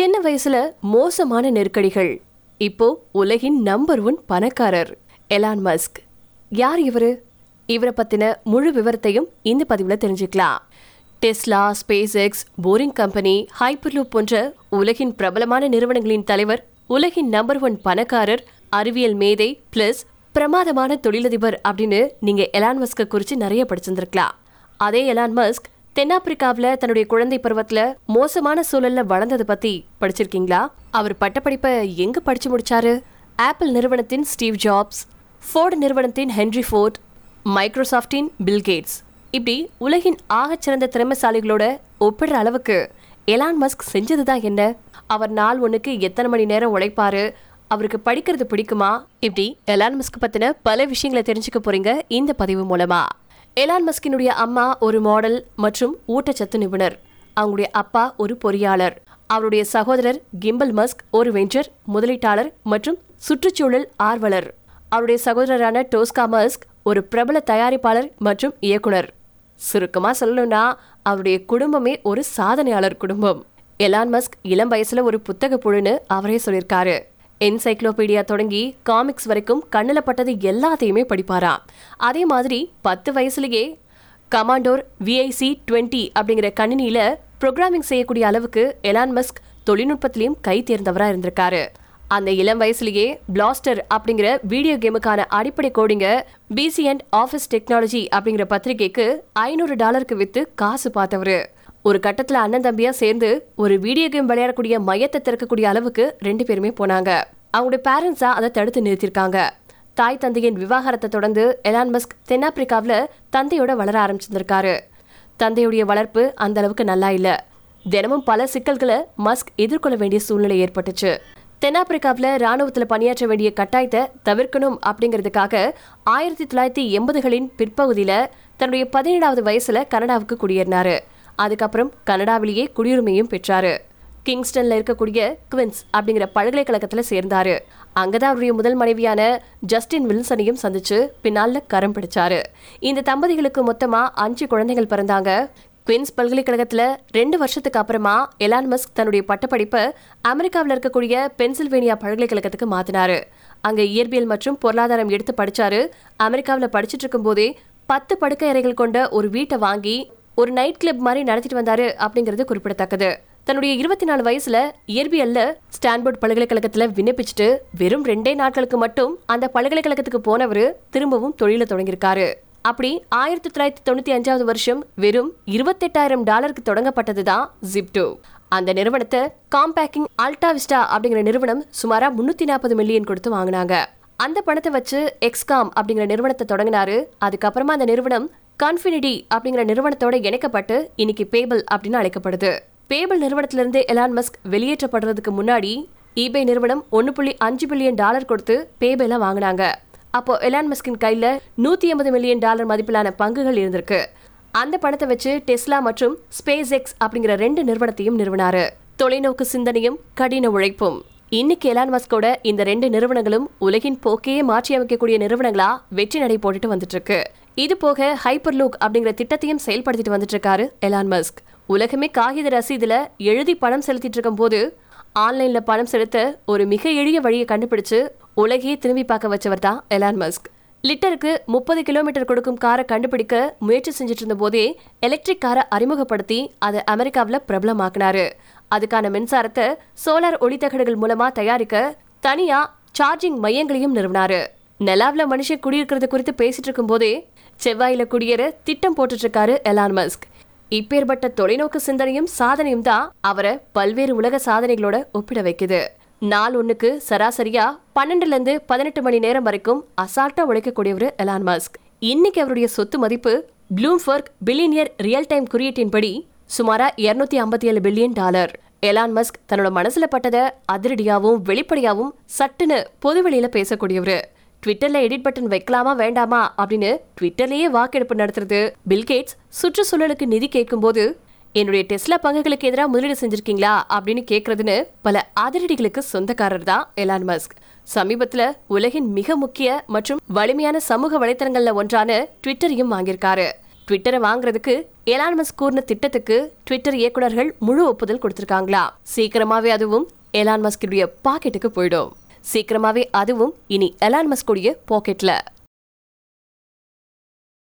சின்ன வயசுல மோசமான நெருக்கடிகள். இப்போ உலகின் நம்பர் ஒன் பணக்காரர் எலான் மஸ்க் யார் இவரு? இவரை பத்தின முழு விவரத்தையும் இந்த பதிவுல தெரிஞ்சுக்கலாம். Tesla SpaceX Boring Company Hyperloop போன்ற உலகின் பிரபலமான நிறுவனங்களின் தலைவர் உலகின் நம்பர் ஒன் பணக்காரர் அறிவியல் மேதை பிளஸ் பிரமாதமான தொழிலதிபர் அப்படின்னு நீங்க எலான் மஸ்கை குறித்து நிறைய படிச்சிருந்திருக்கலாம். அதே எலான் மஸ்க் தென்னாப்பிரிக்காவில தன்னுடைய குழந்தை பருவத்துல மோசமான சூழல்ல வளர்ந்ததை பத்தி படிச்சிருக்கீங்களா? அவர் பட்டப்படிப்பை எங்க படிச்சு முடிச்சாரு? ஆப்பிள் நிறுவனத்தின் ஸ்டீவ் ஜாப்ஸ் ஃபோர்டு நிறுவனத்தின் ஹென்ரி ஃபோர்ட் மைக்ரோசாஃப்டின் பில் கேட்ஸ். இப்படி உலகின் ஆகச்சிறந்த திறமைசாலிகளோட ஒப்பிடுற அளவுக்கு எலான் மஸ்க் செஞ்சதுதான் என்ன? அவர் நாள் ஒன்றுக்கு எத்தனை மணி நேரம் உழைப்பாரு? அவருக்கு படிக்கிறது பிடிக்குமா? இப்படி எலான் மஸ்க் பத்தின பல விஷயங்களை தெரிஞ்சுக்க போறீங்க இந்த பதிவு மூலமா. எலான் மஸ்கினுடைய அம்மா ஒரு மாடல் மற்றும் ஊட்டச்சத்து நிபுணர். அவங்களுடைய அப்பா ஒரு பொறியாளர். அவருடைய சகோதரர் கிம்பல் மஸ்க் ஒரு வெஞ்சர் முதலீட்டாளர் மற்றும் சுற்றுச்சூழல் ஆர்வலர். அவருடைய சகோதரரான டோஸ்கா மஸ்க் ஒரு பிரபல தயாரிப்பாளர் மற்றும் இயக்குனர். சுருக்கமாக சொல்லணும்னா அவருடைய குடும்பமே ஒரு சாதனையாளர் குடும்பம். எலான் மஸ்க் இளம் வயசுல ஒரு புத்தக புழுன்னு அவரே சொல்லியிருக்காரு. என்சைக்ளோபீடியா தொடங்கி காமிக்ஸ் வரைக்கும் கண்ணில் பட்டது எல்லாத்தையுமே படிப்பாராம் அதே மாதிரி பத்து வயசுலேயே கமாண்டோர் விஐசி டுவெண்ட்டி அப்படிங்கிற கணினியில் ப்ரோக்ராமிங் செய்யக்கூடிய அளவுக்கு எலான் மஸ்க் தொழில்நுட்பத்திலையும் கை தேர்ந்தவராக இருந்திருக்காரு. அந்த இளம் வயசுலேயே பிளாஸ்டர் அப்படிங்கிற வீடியோ கேமுக்கான அடிப்படை கோடிங்க பிசி அண்ட் ஆஃபீஸ் டெக்னாலஜி அப்படிங்கிற பத்திரிகைக்கு ஐநூறு டாலருக்கு விற்று காசு பார்த்தவரு. ஒரு கட்டத்துல அண்ணன் தம்பியா சேர்ந்து ஒரு வீடியோ கேம் விளையாடக்கூடிய மையத்தை திறக்கக்கூடிய அளவுக்கு ரெண்டு பேருமே போனாங்க. அவங்களுடைய பேரண்ட்ஸா அதை தடுத்து நிறுத்திருக்காங்க தாய் தந்தையின் விவாகரத்தை தொடர்ந்து எலான் மஸ்க் தென்னாப்பிரிக்காவில் தந்தையோட வளர ஆரம்பிச்சிருந்திருக்காரு. தந்தையுடைய வளர்ப்பு அந்த அளவுக்கு நல்லா இல்ல. தினமும் பல சிக்கல்களை மஸ்க் எதிர்கொள்ள வேண்டிய சூழ்நிலை ஏற்பட்டுச்சு. தென்னாப்பிரிக்காவில் ராணுவத்தில் பணியாற்ற வேண்டிய கட்டாயத்தை தவிர்க்கணும் அப்படிங்கிறதுக்காக ஆயிரத்தி தொள்ளாயிரத்தி எண்பதுகளின் பிற்பகுதியில் தன்னுடைய பதினேழாவது வயசுல கனடாவுக்கு குடியேறினாரு. அதுக்கப்புறம் கனடாவிலேயே குடியுரிமையும் பெற்றாரு. கிங்ஸ்டன்ல இருக்கக்கூடிய குவின்ஸ் அப்படிங்கிற பல்கலைக்கழகத்துல சேர்ந்தாரு. அங்கதான் அவருடைய முதல் மனைவியான ஜஸ்டின் வில்சனையும் சந்திச்சு பின்னால கரம் பிடிச்சாரு. இந்த தம்பதிகளுக்கு மொத்தமா அஞ்சு குழந்தைகள் பிறந்தாங்க. குவின்ஸ் பல்கலைக்கழகத்துல ரெண்டு வருஷத்துக்கு அப்புறமா எலான் மஸ்க் தன்னுடைய பட்டப்படிப்பை அமெரிக்காவில் இருக்கக்கூடிய பென்சில்வேனியா பல்கலைக்கழகத்துக்கு மாத்தினாரு. அங்க இயற்பியல் மற்றும் பொருளாதாரம் எடுத்து படிச்சாரு. அமெரிக்காவில் படிச்சிட்டு இருக்கும் போதே பத்து படுக்கை அறைகள் கொண்ட ஒரு வீட்டை வாங்கி ஒரு நைட் கிளப் மாதிரி நடத்திட்டு வந்தாரு அப்படிங்கிறது குறிப்பிடத்தக்கது. தன்னுடைய இருபத்தி நாலு வயசுல இயற்பியல்ல ஸ்டான்போர்ட் பல்கலைக்கழகத்துல விண்ணப்பிச்சுட்டு வெறும் ரெண்டே நாட்களுக்கு மட்டும் அந்த பல்கலைக்கழகத்துக்கு போனவரு திரும்பவும் தொழில தொடங்கியிருக்காரு. அப்படி ஆயிரத்தி தொள்ளாயிரத்தி தொண்ணூத்தி அஞ்சாவது வருஷம் வெறும் இருபத்தெட்டாயிரம் டாலருக்கு தொடங்கப்பட்டதுதான் ஜிப்டோ அந்த நிறுவனத்தை காம்பேக்கிங் அல்டாவிஸ்டா அப்படிங்கிற நிறுவனம் சுமாரா முன்னூத்தி நாற்பது மில்லியன் கொடுத்து வாங்கினாங்க. அந்த பணத்தை வச்சு எக்ஸ்காம் அப்படிங்கிற நிறுவனத்தை தொடங்கினாரு. அதுக்கப்புறமா அந்த நிறுவனம் கான்ஃபினிட்டி அப்படிங்கிற நிறுவனத்தோட இணைக்கப்பட்டு இன்னைக்கு பேபிள் அப்படின்னு அழைக்கப்படுது. பேபிள் நிறுவனத்திலிருந்து எலான் மஸ்க் வெளியேற்றப்படுறதுக்கு முன்னாடி ஈபே நிறுவனம் ஒன்னு புள்ளி அஞ்சு பில்லியன் டாலர் கொடுத்து பேபேல வாங்கினாங்க. அப்போ எலான் மஸ்கின் கையில நூத்தி எண்பது மில்லியன் டாலர் மதிப்பிலான பங்குகள் இருந்திருக்கு. அந்த பணத்தை வச்சு டெஸ்லா மற்றும் ஸ்பேஸ் எக்ஸ் அப்படிங்கிற ரெண்டு நிறுவனத்தையும் நிறுவனாரு. தொலைநோக்கு சிந்தனையும் கடின உழைப்பும். இன்னைக்கு எலான் மஸ்கோட இந்த ரெண்டு நிறுவனங்களும் உலகின் போக்கையே மாற்றி அமைக்கக்கூடிய நிறுவனங்களா வெற்றி நடை போட்டுட்டு வந்துட்டு இருக்கு. இது போக ஹைப்பர் லூக் அப்படிங்கிற திட்டத்தையும் செயல்படுத்திட்டு வந்துட்டு இருக்காரு எலான் மஸ்க். உலகமே காகித ரசீதுல எழுதி பணம் செலுத்திட்டு இருக்கும் போது ஆன்லைன்ல பணம் செலுத்த ஒரு மிக எளிய வழியை கண்டுபிடிச்சு உலகையே திரும்பி பார்க்க வச்சவர் தான் எலான் மஸ்க். லிட்டருக்கு முப்பது கிலோமீட்டர் கொடுக்கும் காரை கண்டுபிடிக்க முயற்சி செஞ்சுட்டு இருந்த போதே எலக்ட்ரிக் காரை அறிமுகப்படுத்தி அதை அமெரிக்காவில் பிரபலமாக்குனாரு. அதுக்கான மின்சாரத்தை சோலார் ஒளித்தகடுகள் மூலமா தயாரிக்க தனியா சார்ஜிங் மையங்களையும் நிறுவனாரு. நிலாவில் மனுஷன் குடியிருக்கிறது குறித்து பேசிட்டு இருக்கும் போதே செவ்வாயில குடியேற திட்டம் போட்டுட்டு இருக்காரு எலான் மஸ்க். இப்பேற்பட்ட தொலைநோக்கு சிந்தனையும் சாதனையும் தான் அவரை பல்வேறு உலக சாதனைகளோட ஒப்பிட வைக்குது. நாள் ஒண்ணுக்கு சராசரியா பன்னெண்டுல இருந்து பதினெட்டு மணி நேரம் வரைக்கும் அசால்ட்டா உழைக்கக்கூடியவர் எலான் மஸ்க். இன்னைக்கு அவருடைய சொத்து மதிப்பு ப்ளூம்ஃபர்க் பில்லியனியர் ரியல் டைம் குறியீட்டின்படி சுமாரா இருநூத்தி ஐம்பத்தி ஏழு பில்லியன் டாலர். எலான் மஸ்க் தன்னோட மனசுல பட்டதை அதிரடியாவும் வெளிப்படையாவும் சட்டுன்னு பொதுவெளியில பேசக்கூடியவரு. ட்விட்டர்ல எடிட் பட்டன் வைக்கலாமா வேண்டாமா அப்படின்னு ட்விட்டர்லயே வாக்கெடுப்பு நடத்துறது. பில்கேட்ஸ் சுற்றுச்சூழலுக்கு நிதி கேட்கும்போது என்னுடைய டெஸ்லா பங்குகளுக்கு எதிராக முதலீடு செஞ்சிருக்கீங்களா? அப்படின்னு கேக்குறதுன்னு பல அதிரடிகளுக்கு சொந்தக்காரர் தான் எலான் மஸ்க் சமீபத்துல உலகின் மிக முக்கிய மற்றும் வலிமையான சமூக வலைத்தளங்கள்ல ஒன்றான ட்விட்டரையும் வாங்கியிருக்காரு. ட்விட்டரை வாங்குறதுக்கு எலான் மஸ்க் கூறின திட்டத்துக்கு ட்விட்டர் இயக்குனர்கள் முழு ஒப்புதல் கொடுத்திருக்காங்களா? சீக்கிரமாவே அதுவும் எலான் மஸ்கினுடைய பாக்கெட்டுக்கு போயிடும். சீக்கிரமாவே அதுவும் இனி எலான் மஸ்குடைய பாக்கெட்ல